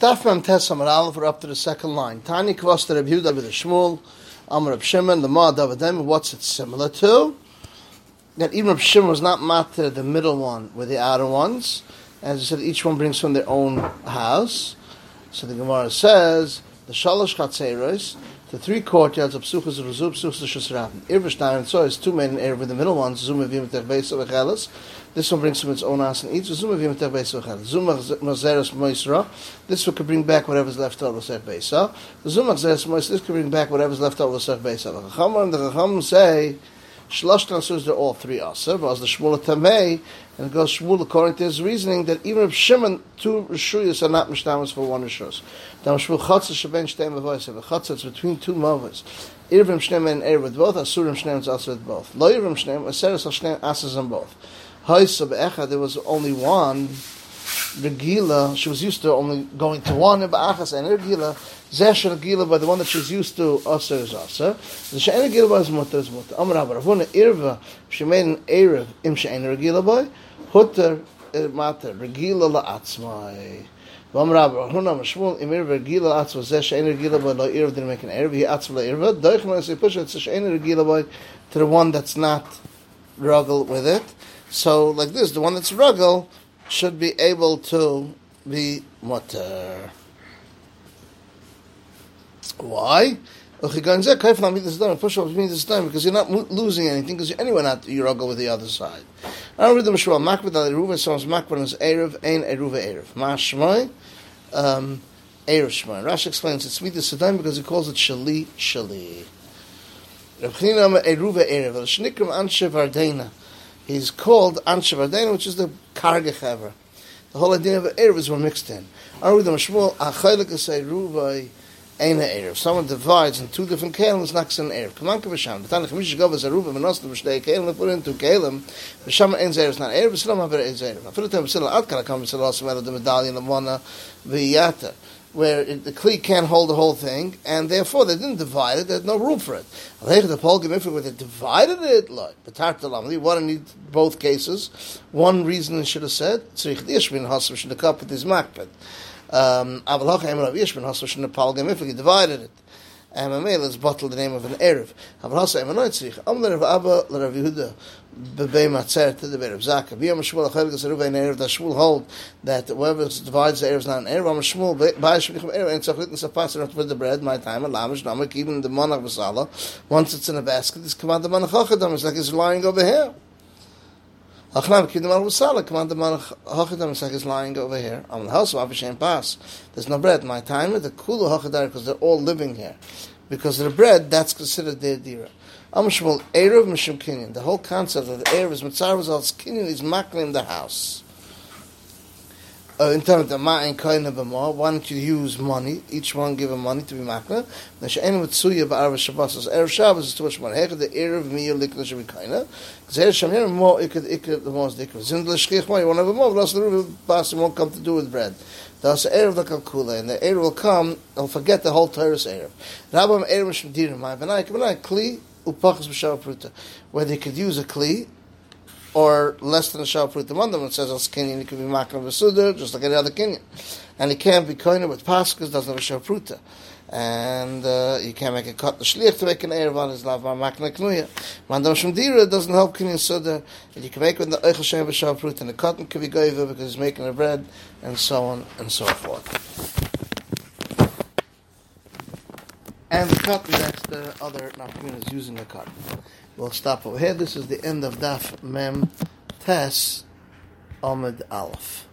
Daf Mem Tes Aleph, we're up to the second line. Tani Kvos Reb Yehuda with the Shmuel, Amar Reb Shimon, the Ma Davadem, what's it similar to? That even Reb Shimon was not matter the middle one with the outer ones. As I said, each one brings from their own house. So the Gemara says, the Shalosh Chatzeros, the three courtyards of Psuchas Ruzu, Psuchas Shusratim. Irvishtain and so is two men in with the middle ones, Zum Avim Tech Beis Avechelis. This one brings from its own house and eats. Zum Avim Tech Beis Avechelis. Zum Mazeres Moisra. This one could bring back whatever's left over Sech Beisa. Zum Mazeres Moisra. This could bring back whatever's left over Sech Beisa. The Chacham and the Chacham say, Shlosh Tansus, they're all three but as the Shmuel Tamei, and goes Shmuel according to his reasoning that even if Shimon, two Rishuyas are not Mishtamas for one Rishus. Now Shmuel Chatzah Shaben Shteim Avois, the Chatzah is between two Movas. Irvim Shneim and Erev with both, Asurim Shneim is also with both. Lo Irvim Shneim, Aseres Shneim Asas on both. Haisab Echa, there was only one, Regila, she was used to only going to one, Achas and Regila, Zesha Regila, by the one that she's used to, Asa is. The She'en Regila by is Mutter is Mutter. Amar Abba, Ravuna Irva, she made an Erev, Im She'en Regila by, Hutter er, Mater, Regila La'atzmai. Vam Rab, Huna Mashmul, Imir Regila Atzma, Zeh She'en Regila by Lo Irv, didn't make an Erev, he Atzma La Irva, Doich Mo, say push it, She'en Regila by, to the one that's not ruggle with it. So, like this, the one that's ruggle should be able to be mutter. Why? Because you're not losing anything because you're anyway not you ruggle with the other side. I don't read the Mishra Makbid al Eruva sounds Makbid is Erev Ein Eruva Erev. Mashmoy um Erev Shmoy. Rashi explains it's Midas Sedai because he calls it Shali Shali. Reb Chanina Eruva Erev. El Shnikrim Anshe Vardena. He's called Anshe Vardena, which is the Karga Chaver. The whole idea of Erev were mixed in. I don't read the Achaylik is Eruva Ein Erev. Someone divides in two different kelim, it's not an Erev. Come on, Kavasham. The Tanakh Mish Gov is and also the Mishnei kelim, put into kelim, Vasham Ein Zerev is not Erev, Vasilam Haber Ein Zerev. I Vasilam Ad Kala Kam, Vasilam also the medallion of Mona, Viyata, where it, the Kli can't hold the whole thing, and therefore they didn't divide it, there's no room for it. The where they divided it, like, the Tartalam, you want to need both cases. One reason they should have said, Tzrich Dishmin Hasav Shinakap with his Makped. Um, Avalach Emer Rav Yishman Hasu Shin Palgam if divided it. And Mamela is bottled the name of an Erev. Avalach Emer Noitzrich. Am Rav Abba Rav Yehuda Bebei Matzer to the Rav Zaka. Biyam Shmuel Achel Gas Ruvain Erev. That Shmuel hold that whoever divides the Erev is not an Erev. Am Shmuel Bai Shmichim Erev and Tzachlit and Sapas not with the bread. My time and Lamish Namak even the Monach Basala. Once it's in a basket, it's command the Monach Hachadam. It's like it's lying over here. Achnam Kidam Rusala, command the man Hachadam is like is lying over here. I'm the house of Avishem Pass. There's no bread. My time with the Kulu Hachadar because they're all living here. Because of the bread, that's considered their dira. Am Shmuel, Erev Mishum Kinyan. The whole concept of the Erev is Mitzar results Kinyan is maklim the house. Uh, in terms of ma'in kain more, why don't you use money? Each one give him money to be makna. She'en mitzuya ba'arav Shabbos. So erev Shabbos is too much money. Hech the erev miyah likna be kaina. Because erev shem here more ikad ikad the most dikra. Zin l'shchich money. One of them more. Lost the ruvi bas won't come to do with bread. Thus erev the kalkula and the erev will come. He'll forget the whole Torah's erev. Rabam erev shem dirim. My k'v'nai kli upachas b'shav pruta. Where they could use a kli or less than a fruit one them. It says as kinyan he can be makna v'suder just like any other kinyan, and he can't be koine with paskas doesn't have a shal fruta. And uh, you can't make a cut the shlich to make an erev on his lav makna knuya. Mandam dira doesn't help kinyan suder, and you can make with the eichel shem b'shal fruit, and the cotton can be goiva because he's making a bread, and so on and so forth. And the cotton, that's the other nafkamin is using the cotton. We'll stop over here. This is the end of Daf Mem Tes Amud Aleph.